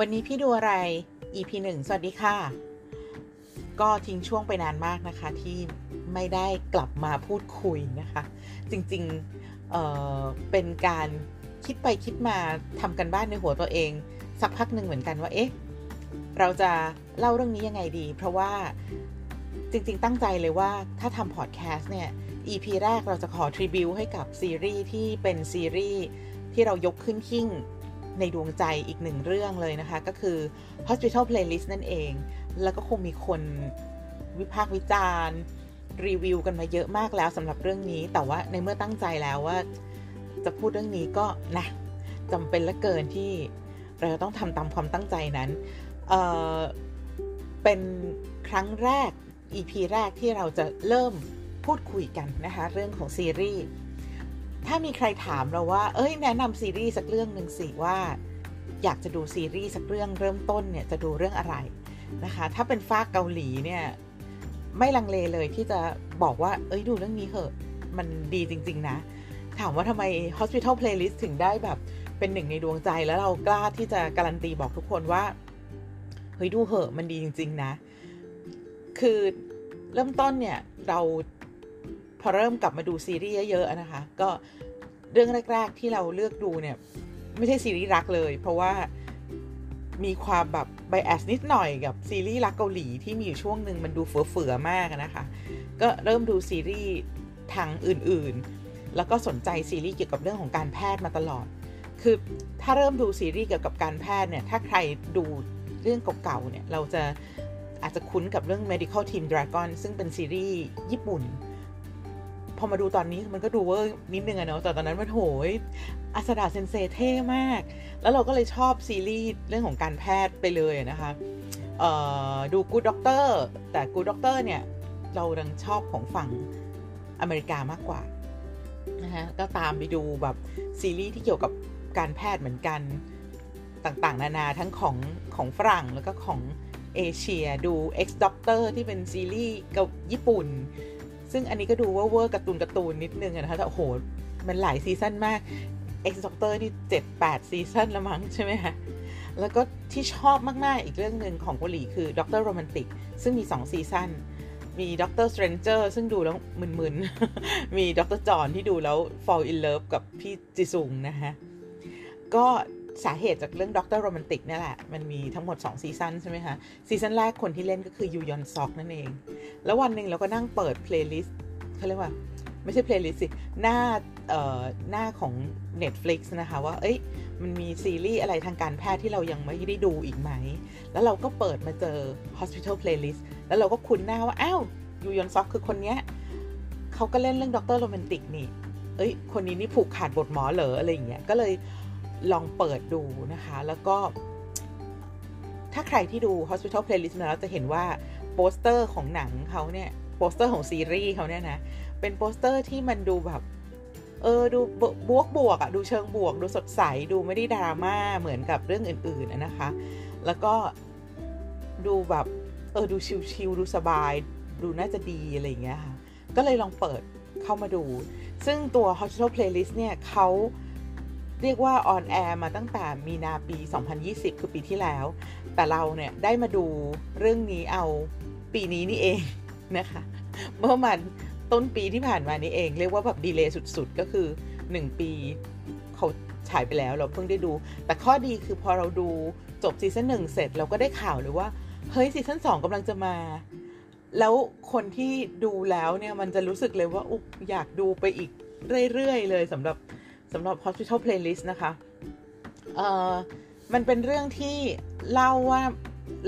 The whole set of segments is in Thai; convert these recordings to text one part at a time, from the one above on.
วันนี้พี่ดูอะไร EP หนึ่งสวัสดีค่ะ ก็ทิ้งช่วงไปนานมากนะคะ ที่ไม่ได้กลับมาพูดคุยนะคะ จริงๆเเป็นการคิดไปคิดมาทำกันบ้านในหัวตัวเอง สักพักหนึ่งเหมือนกันว่าเอ๊ะเราจะเล่าเรื่องนี้ยังไงดี เพราะว่าจริง ๆ ตั้งใจเลยว่าถ้าทำพอดแคสต์เนี่ย EP แรกเราจะขอทริบิวให้กับซีรีส์ที่เป็นซีรีส์ที่เรายกขึ้นขิ้ง ในดวงใจอีกหนึ่งเรื่องเลยนะคะ ก็คือ Hospital Playlist นั่นเอง แล้วก็คงมีคนวิพากษ์วิจารณ์รีวิวกันมาเยอะมากแล้วสำหรับเรื่องนี้ แต่ว่าในเมื่อตั้งใจแล้วว่า จะพูดเรื่องนี้ก็นะจำเป็นละเกินที่เราจะต้องทำตามความตั้งใจนั้นเเป็นครั้งแรก EP แรกที่เราจะเริ่มพูดคุยกันนะคะ เรื่องของซีรีส์ ถ้ามีใครถามเราว่า เอ้ย แนะนำซีรีส์สักเรื่องหนึ่งสิว่า อยากจะดูซีรีส์สักเรื่องเริ่มต้นเนี่ยจะดูเรื่องอะไรนะคะ ถ้าเป็นฟ้าเกาหลีเนี่ยไม่ลังเลเลยที่จะบอกว่า เอ้ยดูเรื่องนี้เหอะ มันดีจริง ๆ นะ ถามว่าทำไม Hospital Playlist ถึงได้แบบ เป็นหนึ่งในดวงใจแล้วเรากล้าที่จะการันตีบอกทุกคนว่า เฮ้ยดูเหอะมันดีจริง ๆ นะ คือเริ่มต้นเนี่ยเรา อเริ่มกลับมาดูซีรีส์เยอะๆนะคะ ก็เรื่องแรก ๆ ที่เราเลือกดูเนี่ย ไม่ใช่ซีรีส์รักเลย เพราะว่ามีความแบบไบแอสนิดหน่อยกับซีรีส์รักเกาหลีที่มีอยู่ช่วงหนึ่งมันดูเฟื่อๆมากนะคะ ก็เริ่มดูซีรีส์ทางอื่นๆ แล้วก็สนใจซีรีส์เกี่ยวกับเรื่องของการแพทย์มาตลอด คือถ้าเริ่มดูซีรีส์เกี่ยวกับการแพทย์เนี่ย ถ้าใครดูเรื่องเก่าๆเนี่ย เราจะอาจจะคุ้นกับเรื่อง Medical Team Dragon ซึ่งเป็นซีรีส์ญี่ปุ่น พอมาดูตอนนี้มันก็ดูเวอร์นิดนึงอะเนาะแต่ตอนนั้นมันโหยอาซาดะเซนเซเท่มาก แล้วเราก็เลยชอบซีรีส์เรื่องของการแพทย์ไปเลยนะคะดู Good Doctor แต่ Good Doctor เนี่ย เราดันชอบของฝั่งอเมริกามากกว่านะคะก็ตามไปดูแบบซีรีส์ที่เกี่ยวกับการแพทย์เหมือนกันต่างๆ นานาทั้งของของฝรั่งแล้วก็ของเอเชียดู X Doctor ที่เป็นซีรีส์กับญี่ปุ่น ซึ่งอันนี้ก็ดูว่าเวอร์การ์ตูนการ์ตูนนิดนึงนะคะแต่โอ้โห มันหลายซีซั่นมาก X Doctor นี่เจ็ดแปดซีซั่นละมั้งใช่ไหมคะแล้วก็ที่ชอบมากๆ อีกเรื่องหนึ่งของเกาหลีคือ Doctor Romantic ซึ่งมี 2 ซีซั่นมี Doctor Stranger ซึ่งดูแล้วมึนๆ มี Doctor John ที่ดูแล้ว fall in love กับพี่จิซุงนะคะก็ สาเหตุจากเรื่อง Doctor Romantic นี่แหละ มันมีทั้งหมด 2 ซีซันใช่ไหมคะ ซีซันแรกคนที่เล่นก็คือยูยอนซอกนั่นเอง แล้ววันหนึ่งเราก็นั่งเปิด playlist เขาเรียกว่า ไม่ใช่ playlist สิ หน้าเอ่อหน้าของ Netflix นะคะว่า เอ้ย มันมีซีรีส์อะไรทางการแพทย์ที่เรายังไม่ได้ดูอีกไหม แล้วเราก็เปิดมาเจอ Hospital Playlist แล้วเราก็คุ้นหน้าว่า อ้าวยูยอนซอกคือคนเนี้ยเขาก็เล่นเรื่อง Doctor Romantic นี่ เอ้ย คนนี้นี่ผูกขาดบทหมอเหรออะไรอย่างเงี้ย ก็เลย ลองเปิดดูนะคะ แล้วก็ ถ้าใครที่ดู Hospital Playlist มาแล้วจะเห็นว่าโปสเตอร์ของหนังเขาเนี่ยโปสเตอร์ของซีรีส์เขาเนี่ยนะ เป็นโปสเตอร์ที่มันดูแบบ เออ ดูบวกบวกอะดูเชิงบวก ดูสดใส ดูไม่ได้ดราม่าเหมือนกับเรื่องอื่นๆนะคะ แล้วก็ดูแบบ เออ ดูชิลๆดูสบาย ดูน่าจะดีอะไรอย่างเงี้ยค่ะ ก็เลยลองเปิดเข้ามาดู ซึ่งตัว Hospital Playlist เนี่ยเขาเรียกว่า on air มาตั้งแต่มีนาปี 2020 คือปีที่แล้ว แต่เราเนี่ยได้มาดูเรื่องนี้เอาปีนี้นี่เองนะคะ เมื่อมันต้นปีที่ผ่านมานี้เอง เรียกว่าแบบ delay สุดๆ ก็คือ 1 ปีเขาฉายไปแล้วเราเพิ่งได้ดู แต่ข้อดีคือพอเราดูจบซีซั่นหนึ่งเสร็จเราก็ได้ข่าวเลยว่า เฮ้ยซีซั่นสองกำลังจะมา แล้วคนที่ดูแล้วเนี่ยมันจะรู้สึกเลยว่าอุอยากดูไปอีกเรื่อยๆเลยสำหรับ สำหรับ Hospital Playlist นะคะเอ่อมันเป็นเรื่องที่เล่าว่า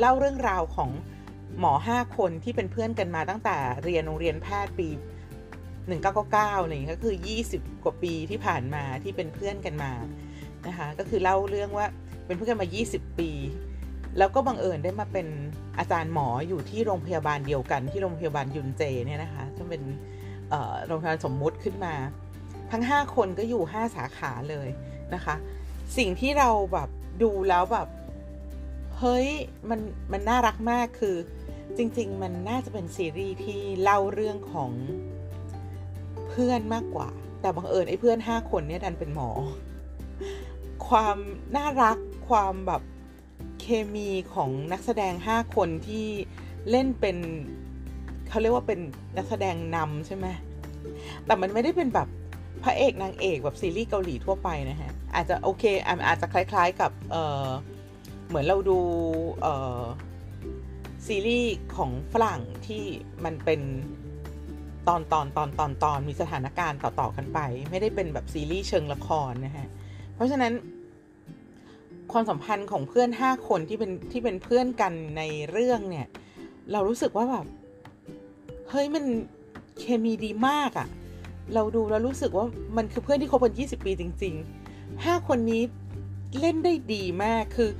เล่าเรื่องราวของหมอ 5 คนที่เป็นเพื่อนกันมาตั้งแต่เรียนโรงเรียนแพทย์ปี 1999อะไรอย่างนี้ก็คือ 20 กว่าปีที่ผ่านมาที่เป็นเพื่อนกันมานะคะก็คือเล่าเรื่องว่าเป็นเพื่อนกันมา 20 ปี แล้วก็บังเอิญได้มาเป็นอาจารย์หมออยู่ที่โรงพยาบาลเดียวกันที่โรงพยาบาลยุนเจเนี่ยนะคะจะเป็นโรงพยาบาลสมมุติขึ้นมา ทั้ง 5 คนก็อยู่ 5 สาขาเลยนะคะ สิ่งที่เราแบบดูแล้วแบบเฮ้ยมันมันน่ารักมากคือจริง ๆ มันน่าจะเป็นซีรีส์ที่เล่าเรื่องของเพื่อนมากกว่า แต่บังเอิญไอ้เพื่อน 5 คนเนี่ยดันเป็นหมอ ความน่ารักความแบบเคมีของนักแสดง 5 คนที่เล่นเป็นเขาเรียกว่าเป็นนักแสดงนำใช่ไหมแต่มันไม่ได้เป็นแบบ พระเอกนางเอกแบบซีรีส์เกาหลีทั่วไปนะฮะ อาจจะโอเคอาจจะคล้ายๆกับเเหมือนเราดูซีรีส์ของฝรั่งที่มันเป็นตอนตอนตอนตอนตอนมีสถานการณ์ต่อ ๆ กันไป ไม่ได้เป็นแบบซีรีส์เชิงละครนะฮะ เพราะฉะนั้น ความสัมพันธ์ของเพื่อนห้าคนที่เป็นที่เป็นเพื่อนกันในเรื่องเนี่ย เรารู้สึกว่าแบบเฮ้ยมันเคมีดีมากอะ่ะ เราดูแล้วรู้สึกว่ามันคือเพื่อนที่คบกัน 20 ปีจริงๆห้าคนนี้เล่นได้ดีมากคือ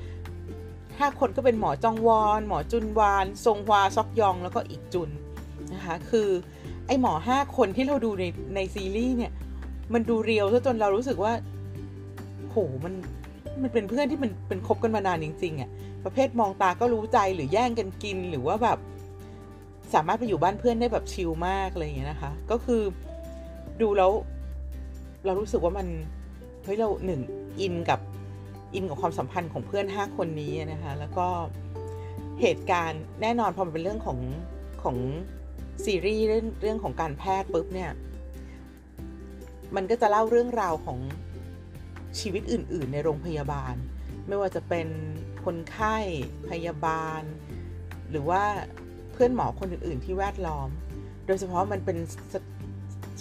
ห้าคนก็เป็นหมอจองวอน หมอจุนวาน ทรงฮวาซอกยอง แล้วก็อีกจุนนะคะคือไอหมอห้าคนที่เราดูในในซีรีส์เนี่ย มันดูเรียวซะจนเรารู้สึกว่าโหมันมันเป็นเพื่อนที่มันเป็นคบกันมานานจริงๆอะ่ะประเภทมองตาก็รู้ใจหรือแย่งกันกินหรือว่าแบบสามารถไปอยู่บ้านเพื่อนได้แบบชิลมากอะไรอย่างเงี้ยนะคะ ก็คือ ดูแล้ว เรารู้สึกว่ามันเฮ้ยเราหนึ่งอินกับอินกับความสัมพันธ์ของเพื่อนห้าคนนี้นะคะ แล้วก็เหตุการณ์แน่นอนพอมันเป็นเรื่องของของซีรีส์เรื่องเรื่องของการแพทย์ปุ๊บเนี่ย มันก็จะเล่าเรื่องราวของชีวิตอื่น ๆ ในโรงพยาบาล ไม่ว่าจะเป็นคนไข้พยาบาล หรือว่าเพื่อนหมอคนอื่น ๆ ที่แวดล้อม โดยเฉพาะมันเป็น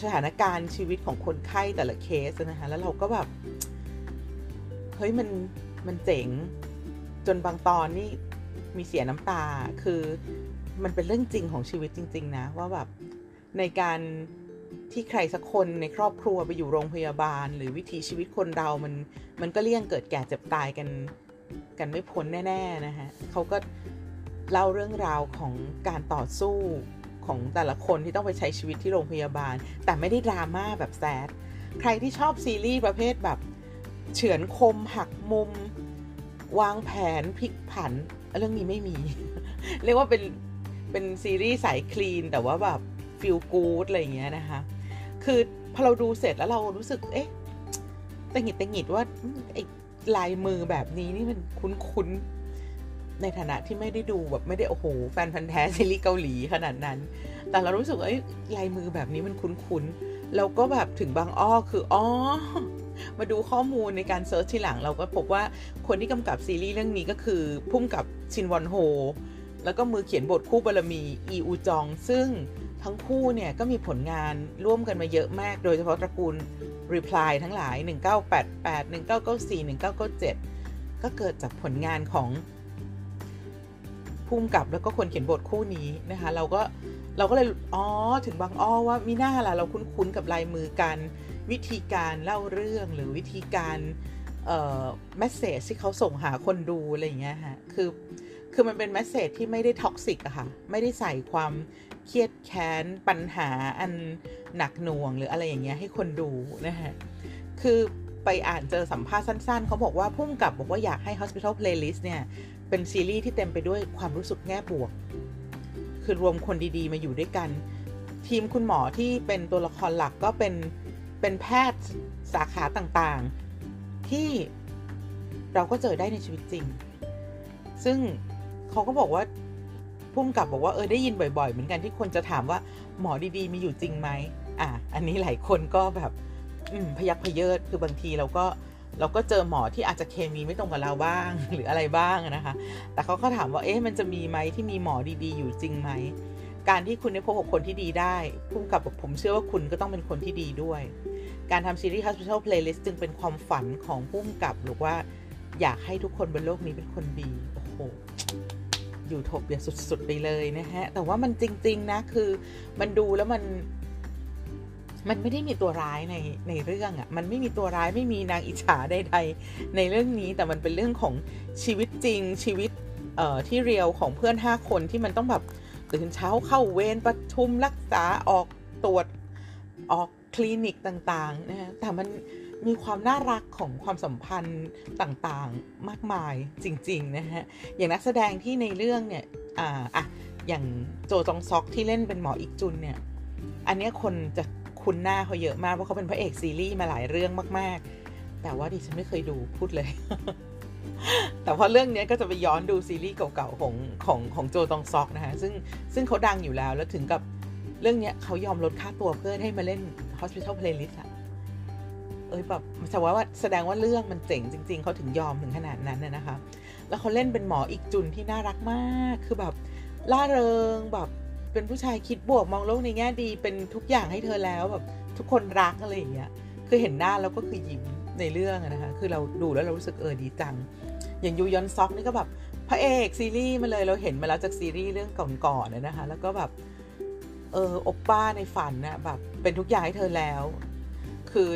สถานการณ์ชีวิตของคนไข้แต่ละเคสนะคะแล้วเราก็แบบเฮ้ยมันมันเจ๋งจนบางตอนนี่มีเสียน้ำตาคือมันเป็นเรื่องจริงของชีวิตจริง ๆ นะ ว่าแบบในการที่ใครสักคนในครอบครัวไปอยู่โรงพยาบาล หรือวิถีชีวิตคนเรามันมันก็เลี่ยงเกิดแก่เจ็บตายกันกันไม่พ้นแน่ ๆ นะฮะเขาก็เล่าเรื่องราวของการต่อสู้ ของแต่ละคนที่ต้องไปใช้ชีวิตที่โรงพยาบาล แต่ไม่ได้ดราม่าแบบแซดใครที่ชอบซีรีส์ประเภทแบบ เฉือนคมหักมุม วางแผนพลิกผัน เรื่องนี้ไม่มี เรียกว่าเป็นเป็นซีรีส์สายคลีน แต่ว่าแบบฟิลกู๊ดอะไรอย่างเงี้ยนะคะ คือพอเราดูเสร็จแล้วเรารู้สึก เอ๊ะตังหิดตังหิดว่าไอ้ลายมือแบบนี้นี่มันคุ้นๆ ในฐานะที่ไม่ได้ดูแบบไม่ได้โอ้โหแฟนพันธ์แท้ซีรีส์เกาหลีขนาดนั้น แต่เรารู้สึกว่าลายมือแบบนี้มันคุ้นๆแล้วก็แบบถึงบางอ้อคืออ๋อมาดูข้อมูลในการ search ทีหลังเราก็พบว่าคนที่กำกับซีรีส์เรื่องนี้ก็คือผู้กำกับชินวอนโฮแล้วก็มือเขียนบทคู่บารมีอีอูจอง ซึ่งทั้งคู่เนี่ยก็มีผลงานร่วมกันมาเยอะมาก โดยเฉพาะตระกูล Reply ทั้งหลาย 1988 1994 1997 ก็เกิดจากผลงานของ ผู้กำกับแล้วก็คนเขียนบทคู่นี้นะคะ เราก็เราก็เลยอ๋อถึงบางอ้อว่ามิน่าล่ะเราคุ้นๆกับลายมือกันวิธีการเล่าเรื่องหรือวิธีการเอ่อ message ที่เขาส่งหาคนดูอะไรอย่างเงี้ยฮะคือคือมันเป็น message ที่ไม่ได้ toxic อะค่ะ ไม่ได้ใส่ความเครียดแค้นปัญหาอันหนักหน่วงหรืออะไรอย่างเงี้ยให้คนดูนะฮะ คือไปอ่านเจอสัมภาษณ์สั้นๆ เขาบอกว่าพุ่มกับบอกว่าอยากให้ Hospital Playlist เนี่ย เป็นซีรีส์ที่เต็มไปด้วยความรู้สึกแง่บวก คือรวมคนดีๆ มาอยู่ด้วยกัน ทีมคุณหมอที่เป็นตัวละครหลักก็เป็น เป็นแพทย์สาขาต่างๆ ที่เราก็เจอได้ในชีวิตจริง ซึ่งเขาก็บอกว่าพุ่มกับบอกว่าเออได้ยินบ่อย ๆ เหมือนกันที่คนจะถามว่าหมอดีๆ มีอยู่จริงไหมอะอันนี้หลายคนก็แบบพยักพเยิดคือบางทีเราก็ เราก็เจอหมอที่อาจจะเคมีไม่ตรงกับเราบ้าง หรืออะไรบ้างนะคะ แต่เขาก็ถามว่าเอ๊ะมันจะมีไหมที่มีหมอดีๆ อยู่จริงไหมการที่คุณได้พบกับคนที่ดีได้พุ่มกับผมเชื่อว่าคุณก็ต้องเป็นคนที่ดีด้วย การทำซีรีส์ Hospital Playlist จึงเป็นความฝันของพุ่มกับหรือว่าอยากให้ทุกคนบนโลกนี้เป็นคนดี โอ้โห อยู่ทบเบียสุดๆไปเลยนะฮะ แต่ว่ามันจริง ๆ นะ คือมันดูแล้วมัน มันไม่ได้มีตัวร้ายในในเรื่องอะ่ะ มันไม่มีตัวร้ายไม่มีนางอิจฉาใดๆในเรื่องนี้ แต่มันเป็นเรื่องของชีวิตจริงชีวิตเอ่อที่เรียวของเพื่อนห้าคนที่มันต้องแบบตื่นเช้าเข้าเวรประชุมรักษาออกตรวจออกคลินิกต่างๆนะฮะแต่มันมีความน่ารักของความสัมพันธ์ต่างๆมากมายจริงๆนะฮะ อย่างนักแสดงที่ในเรื่องเนี่ย อ่าอะอย่างโจจองซอกที่เล่นเป็นหมออีกจุนเนี่ย อันนี้คนจะ คุ้นหน้าเขาเยอะมากเพราะเขาเป็นพระเอกซีรีส์มาหลายเรื่องมาก ๆ แต่ว่าดิฉันไม่เคยดูพูดเลย แต่พอเรื่องนี้ก็จะไปย้อนดูซีรีส์เก่าๆของของของโจตองซอกนะฮะซึ่งซึ่งเขาดังอยู่แล้วแล้วถึงกับเรื่องนี้เขายอมลดค่าตัวเพื่อให้มาเล่น Hospital Playlist อะเอ้ยแบบแสดงว่าแสดงว่าเรื่องมันเจ๋งจริง ๆ เขาถึงยอมถึงขนาดนั้นนะคะ แล้วเขาเล่นเป็นหมออีกจุนที่น่ารักมาก คือแบบล่าเริงแบบ เป็นผู้ชายคิดบวกมองโลกในแง่ดีเป็นทุกอย่างให้เธอแล้วแบบทุกคนรักอะไรอย่างเงี้ยคือเห็นหน้าแล้วก็คือยิ้มในเรื่องนะคะคือเราดูแล้วเรารู้สึกเออดีจัง อย่างยูยอนซอกนี่ก็แบบพระเอกซีรีส์มาเลยเราเห็นมาแล้วจากซีรีส์เรื่องก่อนๆนนะคะ แล้วก็แบบเอออปป้าในฝันนะแบบเป็นทุกอย่างให้เธอแล้ว คือ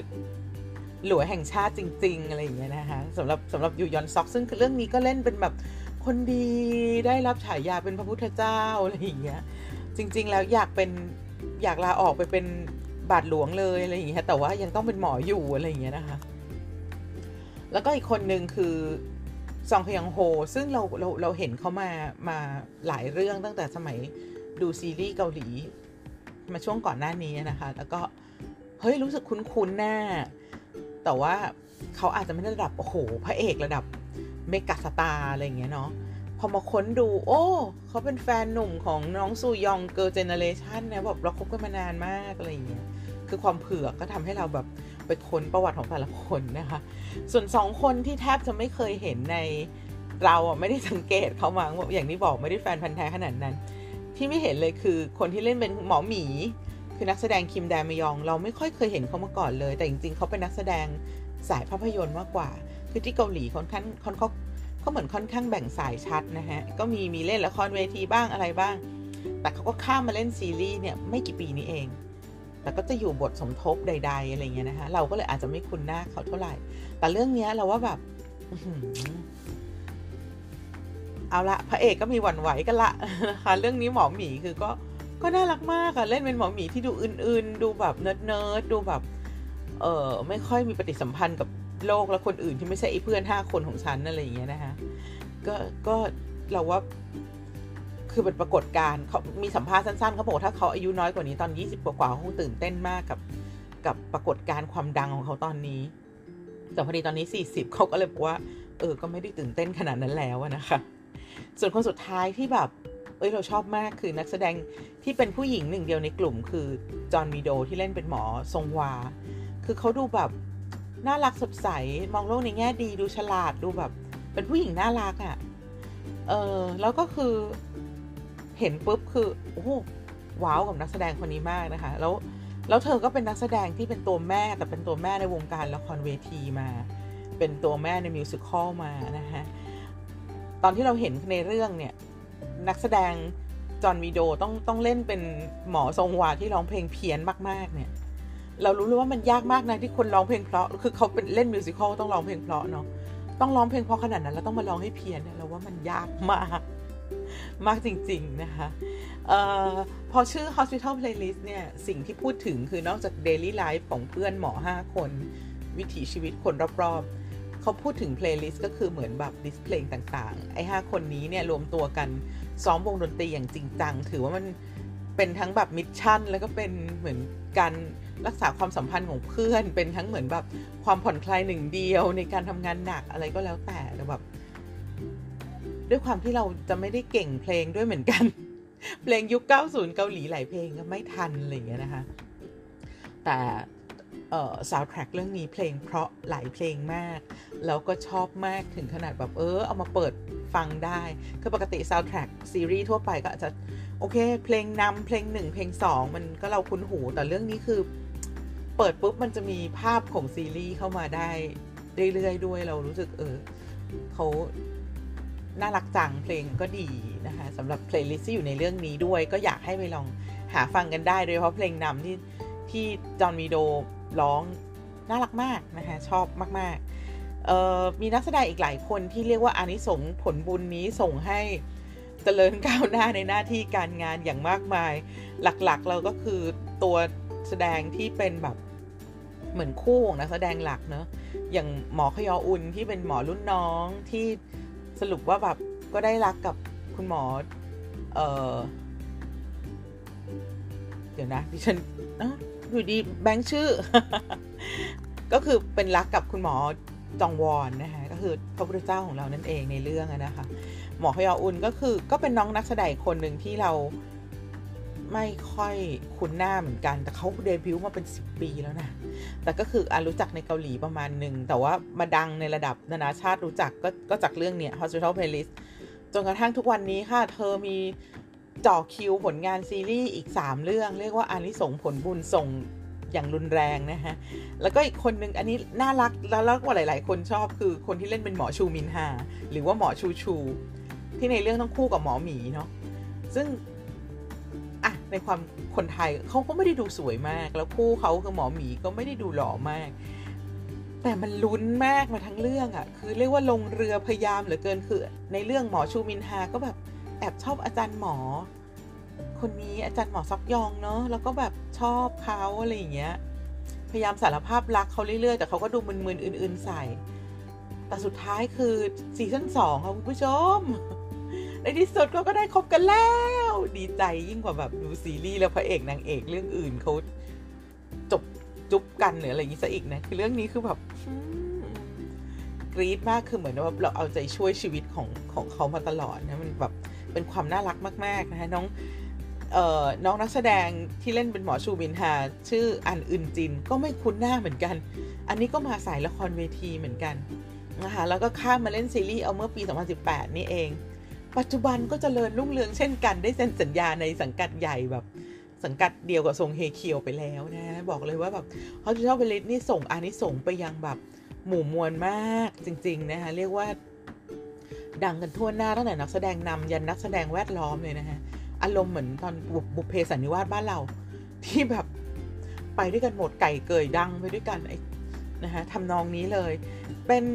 หลวยแห่งชาติจริง ๆ อะไรอย่างเงี้ยนะคะสำหรับสำหรับยูยอนซอก ซึ่งเรื่องนี้ก็เล่นเป็นแบบคนดีได้รับฉายาเป็นพระพุทธเจ้าอะไรอย่างเงี้ย จริง ๆ แล้วอยากเป็นอยากลาออกไปเป็นบาทหลวงเลยอะไรอย่างเงี้ยแต่ว่ายังต้องเป็นหมออยู่อะไรอย่างเงี้ยนะคะ แล้วก็อีกคนหนึ่งคือจองคยองโฮ ซึ่งเราเราเราเห็นเขามามาหลายเรื่องตั้งแต่สมัยดูซีรีส์เกาหลี มาช่วงก่อนหน้านี้นะคะ แล้วก็ เฮ้ย รู้สึกคุ้นๆหน้า แต่ว่าเขาอาจจะไม่ได้ระดับ โอ้โห พระเอกระดับ megastar อะไรอย่างเงี้ยเนาะ พอมาค้นดู โอ้ เขาเป็นแฟนหนุ่มของน้องซูยอง Girls' Generation นะแบบเราคบกันมานานมากอะไรอย่างเงี้ยคือความเผือกก็ทำให้เราแบบไปค้นประวัติของแต่ละคนนะคะ ส่วนสองคนที่แทบจะไม่เคยเห็นในเราอะไม่ได้สังเกตเขามาอย่างที่บอกไม่ได้แฟนพันธ์แท้ขนาดนั้น ที่ไม่เห็นเลยคือคนที่เล่นเป็นหมอหมี คือนักแสดงคิมแดมยอง เราไม่ค่อยเคยเห็นเขามาก่อนเลย แต่จริงๆเขาเป็นนักแสดงสายภาพยนตร์มากกว่า คือที่เกาหลีค่อนข้างค่อนข้าง เขาเหมือนค่อนข้างแบ่งสายชัดนะฮะ ก็มีมีเล่นละครเวทีบ้างอะไรบ้าง แต่เขาก็ข้ามมาเล่นซีรีส์เนี่ยไม่กี่ปีนี้เอง แต่ก็จะอยู่บทสมทบใด ๆ อะไรเงี้ยนะคะเราก็เลยอาจจะไม่คุ้นหน้าเขาเท่าไหร่ แต่เรื่องนี้เราว่าแบบเอาละพระเอกก็มีหวั่นไหวกันละนะคะเรื่องนี้หมอหมีคือก็ก็น่ารักมากอะเล่นเป็นหมอหมีที่ดูอื่นๆ ดูแบบเนิร์ดๆดูแบบเออไม่ค่อยมีปฏิสัมพันธ์กับ โลกและคนอื่นที่ไม่ใช่ไอ้เพื่อนห้าคนของฉันอะไรอย่างเงี้ยนะคะก็ก็เราว่าคือเป็นปรากฏการณ์เขามีสัมภาษณ์สั้นๆเขาบอกถ้าเขาอายุน้อยกว่านี้ตอน 20 กว่าๆเขาคงตื่นเต้นมากกับกับปรากฏการณ์ความดังของเขาตอนนี้ แต่พอดีตอนนี้ 40 เขาก็เลยบอกว่า เออ ก็ไม่ได้ตื่นเต้นขนาดนั้นแล้วนะคะ ส่วนคนสุดท้ายที่แบบ เอ้ยเราชอบมากคือนักแสดงที่เป็นผู้หญิงหนึ่งเดียวในกลุ่ม คือจอห์นมีโดที่เล่นเป็นหมอทรงวา คือเขาดูแบบ น่ารักสดใส มองโลกในแง่ดีดูฉลาดดูแบบ เป็นผู้หญิงน่ารักอะ่ะ เออแล้วก็คือเห็นปุ๊บคือโอ้ว้าวกับนักแสดงคนนี้มากนะคะ แล้วแล้วเธอก็เป็นนักแสดงที่เป็นตัวแม่แต่เป็นตัวแม่ในวงการละครเวทีมา เป็นตัวแม่ในมิวสิควลมานะคะตอนที่เราเห็นในเรื่องเนี่ยนักแสดงจอห์นวีโดต้องต้องเล่นเป็นหมอทรงวาที่ร้องเพลงเพี้ยนมากๆเนี่ย เรารู้เลยว่ามันยากมากนะที่คนร้องเพลงเพราะ คือเขาเป็นเล่นมิวสิควลต้องร้องเพลงเพราะเนาะ ต้องร้องเพลงเพราะขนาดนั้น แล้วต้องมาร้องให้เพี้ยนเนี่ยเราว่ามันยากมาก มากจริงๆนะคะออพอชื่อ Hospital Playlist เนี่ย สิ่งที่พูดถึงคือนอกจาก Daily Life ของเพื่อนหมอ 5 คน วิถีชีวิตคนรอบๆ เขาพูดถึง playlist ก็คือเหมือนแบบดิสเพลงต่างๆ ไอ้ 5 คนนี้เนี่ย รวมตัวกันซ้อมวงดนตรีอย่างจริงจัง ถือว่ามัน เป็นทั้งแบบมิชชั่น แล้วก็เป็นเหมือนการรักษาความสัมพันธ์ของเพื่อน เป็นทั้งเหมือนแบบความผ่อนคลายหนึ่งเดียวในการทำงานหนักอะไรก็แล้วแต่แต่แบบด้วยความที่เราจะไม่ได้เก่งเพลงด้วยเหมือนกัน เพลงยุค 90 เกาหลีหลายเพลงก็ไม่ทันอะไรอย่างเงี้ยนะคะ แต่เออซาวด์แทร็กเรื่องนี้เพลงเพราะหลายเพลงมาก แล้วก็ชอบมากถึงขนาดแบบเออเอามาเปิดฟังได้ คือปกติซาวด์แทร็กซีรีส์ทั่วไปก็อาจจะ โอเค เพลงนำเพลงหนึ่งเพลงสองมันก็เราคุ้นหู แต่เรื่องนี้คือ เปิดปุ๊บมันจะมีภาพของซีรีส์เข้ามาได้เรื่อยๆด้วยเรารู้สึกเออเขาน่ารักจังเพลงก็ดีนะคะสำหรับ playlist ที่อยู่ในเรื่องนี้ด้วย ก็อยากให้ไปลองหาฟังกันได้โดยเฉพาะเพลงนำที่ที่จอห์นมีโดร้องน่ารักมากนะคะชอบมากๆมีนักแสดงอีกหลายคนที่เรียกว่าอานิสงส์ผลบุญนี้ส่งให้ เจริญก้าวหน้าในหน้าที่การงานอย่างมากมาย หลักๆ เราก็คือตัวแสดงที่เป็นแบบเหมือนคู่ของนักแสดงหลักเนอะอย่างหมอขยออุ่นที่เป็นหมอรุ่นน้องที่สรุปว่าแบบก็ได้รักกับคุณหมอ เออเดี๋ยวนะดิฉันอยู่ดีแบงค์ชื่อ ก็คือเป็นรักกับคุณหมอจองวอนนะคะก็คือพระพุทธเจ้าของเรานั่นเองในเรื่องนะคะ หมอฮยออุนก็คือก็เป็นน้องนักแสดงคนหนึ่งที่เราไม่ค่อยคุ้นหน้าเหมือนกัน แต่เขาเดบิวต์มาเป็น 10 ปีแล้วนะ แต่ก็คืออารู้จักในเกาหลีประมาณหนึ่ง แต่ว่ามาดังในระดับนานาชาติรู้จักก็ก็จากเรื่องเนี้ย Hospital Playlist จนกระทั่งทุกวันนี้ค่ะ เธอมีจ่อคิวผลงานซีรีส์อีก 3 เรื่อง เรียกว่าอานิสงผลบุญส่งอย่างรุนแรงนะฮะ แล้วก็อีกคนนึงอันนี้น่ารักแล้วแล้วว่าหลาย ๆ คนชอบคือคนที่เล่นเป็นหมอชูมินฮาหรือว่าหมอชูชู ที่ในเรื่องต้องคู่กับหมอหมีเนาะซึ่งอะในความคนไทยเขาก็ไม่ได้ดูสวยมาก แล้วคู่เขาคือหมอหมีก็ไม่ได้ดูหล่อมาก แต่มันลุ้นมากมาทั้งเรื่องอะ่ะ คือเรียกว่าลงเรือพยายามเหลือเกินคือ ในเรื่องหมอชูมินฮาก็แบบแอบชอบอาจารย์หมอ คนนี้อาจารย์หมอซอกยองเนาะแล้วก็แบบชอบเขาอะไรอย่างเงี้ยพยายามสารภาพรักเขาเรื่อยๆ แต่เขาก็ดูมึนๆ อื่นๆ ใส่ แต่สุดท้ายคือซีซั่นสองค่ะคุณผู้ชม ในที่สุดก็ก็ได้คบกันแล้ว ดีใจยิ่งกว่าแบบดูซีรีส์แล้วพระเอกนางเอกเรื่องอื่นเขาจบจุ๊บกันหรืออะไรอย่างนี้ซะอีกนะ คือเรื่องนี้คือแบบกรี๊ดมากคือเหมือนว่าเราเอาใจช่วยชีวิตของของเขามาตลอดนะมันแบบเป็นความน่ารักมาก ๆ นะคะน้องเอ่อน้องนักแสดงที่เล่นเป็นหมอชูบินฮาชื่ออันอึนจินก็ไม่คุ้นหน้าเหมือนกัน อันนี้ก็มาสายละครเวทีเหมือนกันนะคะแล้วก็ข้ามมาเล่นซีรีส์เอาเมื่อปี 2018 นี่เอง ปัจจุบันก็จเจริญรุ่งเรืองเช่นกัน ได้เซ็นสัญญาในสังกัดใหญ่แบบ สังกัดเดียวกับซงเฮเคียวไปแล้วนะ บอกเลยว่าแบบ Hospital Playlist นี่ส่งอานิสงส์ไปยังแบบหมู่มวลมากจริง ๆ นะคะ เรียกว่า ดังกันทั่วหน้าตั้งแต่นักแสดงนำยันนักแสดงแวดล้อมเลยนะฮะอารมณ์เหมือนตอนบุพเพสันนิวาสบ้านเรา ที่แบบไปด้วยกันหมดไก่เกยดังไปด้วยกันไอ้นะฮะทำนองนี้เลย เป็น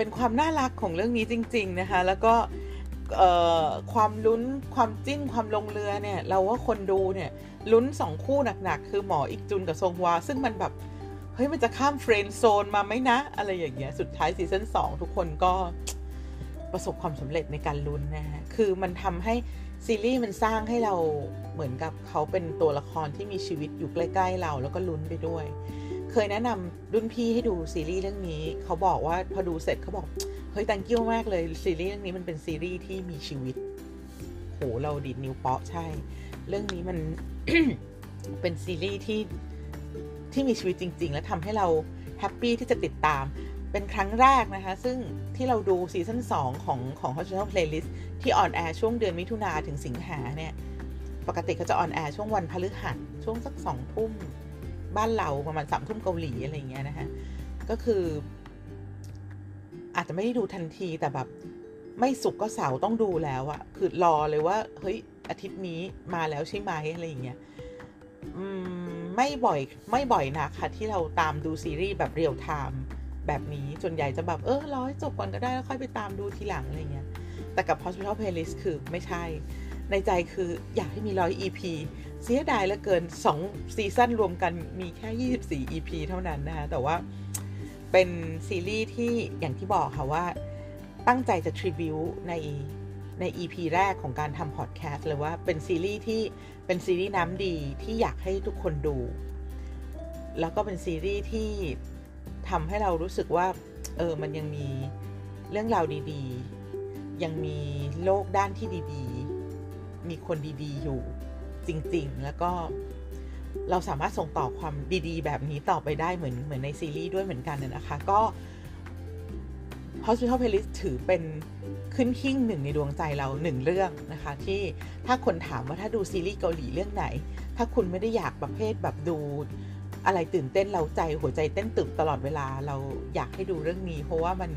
เป็นความน่ารักของเรื่องนี้จริง ๆนะคะ แล้วก็ความลุ้นความจิ้นความลงเรือเนี่ย เราว่าคนดูเนี่ยลุ้นสองคู่หนักๆ คือหมออีกจุนกับทรงวา ซึ่งมันแบบเฮ้ยมันจะข้ามเฟรนด์โซนมาไหมนะ อะไรอย่างเงี้ยสุดท้ายซีซั่น2ทุกคนก็ประสบความสำเร็จในการลุ้นนะฮะคือมันทำให้ซีรีส์มันสร้างให้เราเหมือนกับเขาเป็นตัวละครที่มีชีวิตอยู่ใกล้ ๆ เราแล้วก็ลุ้นไปด้วย เคยแนะนำรุ่นพี่ให้ดูซีรีส์เรื่องนี้ เขาบอกว่าพอดูเสร็จเขาบอก เฮ้ยตังกิ้วมากเลย ซีรีส์เรื่องนี้มันเป็นซีรีส์ที่มีชีวิตโหเราดิดนิ้วเปาะใช่ เรื่องนี้มันเป็นซีรีส์ที่ที่มีชีวิตจริง ๆ และทำให้เราแฮปปี้ที่จะติดตาม เป็นครั้งแรกนะคะ ซึ่งที่เราดูซีซั่น2ของของ Hospital Playlist ที่ on air ช่วงเดือนมิถุนาถึงสิงหาเนี่ย ปกติเขาจะ on air ช่วงวันพฤหัสช่วงสักสองทุ่ม บ้านเราประมาณสามทุ่มเกาหลีอะไรเงี้ยนะคะก็คือ อาจจะไม่ได้ดูทันทีแต่แบบ ไม่ศุกร์ก็เสาร์ต้องดูแล้วอะคือรอเลยว่า เฮ้ยอาทิตย์นี้มาแล้วใช่ไหมอะไรอย่างเงี้ยไม่บ่อยไม่บ่อยนะค่ะที่เราตามดูซีรีส์แบบ real timeแบบนี้ส่วนใหญ่จะแบบ เออรอให้จบก่อนก็ได้แล้วค่อยไปตามดูทีหลังอะไรเงี้ยแต่กับ Hospital Playlist คือไม่ใช่ ในใจคืออยากให้มีร้อย EP เสียดายเหลือเกิน 2 ซีซั่นรวมกันมีแค่ 24 EP เท่านั้นนะคะแต่ว่าเป็นซีรีส์ที่อย่างที่บอกค่ะว่าตั้งใจจะทริบิวในใน EP แรกของการทำพอดแคสต์เลยว่าเป็นซีรีส์ที่เป็นซีรีส์น้ำดีที่อยากให้ทุกคนดู แล้วก็เป็นซีรีส์ที่ทำให้เรารู้สึกว่า เออ มันยังมีเรื่องราวดี ๆ ยังมีโลกด้านที่ดี ๆ มีคนดี ๆ อยู่ จริง ๆ แล้วก็เราสามารถส่งต่อความดี ๆ แบบนี้ต่อไปได้เหมือนเหมือนในซีรีส์ด้วยเหมือนกันนะคะก็ Hospital Playlist ถือเป็นขึ้นขิ้งหนึ่งในดวงใจเราหนึ่งเรื่องนะคะ ที่ถ้าคนถามว่าถ้าดูซีรีส์เกาหลีเรื่องไหน ถ้าคุณไม่ได้อยากประเภทแบบดูอะไรตื่นเต้นเราใจหัวใจเต้นตึกตลอดเวลาเราอยากให้ดูเรื่องนี้ เพราะว่ามัน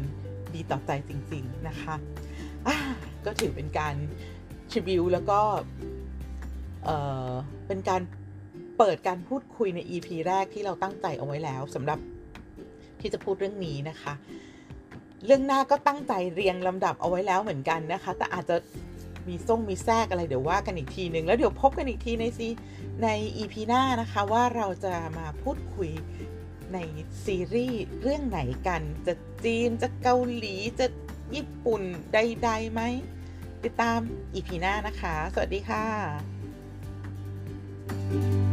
ดีต่อใจจริง ๆ นะคะะก็ถือเป็นการชิวิวแล้วก็ เเป็นการเปิดการพูดคุยใน EP แรกที่เราตั้งใจเอาไว้แล้วสำหรับที่จะพูดเรื่องนี้นะคะ เรื่องหน้าก็ตั้งใจเรียงลำดับเอาไว้แล้วเหมือนกันนะคะ แต่อาจจะมีส่งมีแทรกอะไรเดี๋ยวว่ากันอีกทีหนึ่งแล้วเดี๋ยวพบกันอีกทีในซีใน EP หน้านะคะว่าเราจะมาพูดคุยในซีรีส์เรื่องไหนกัน จะจีนจะเกาหลีจะญี่ปุ่นใดๆไหมติดตาม EP หน้านะคะ สวัสดีค่ะ Thank you.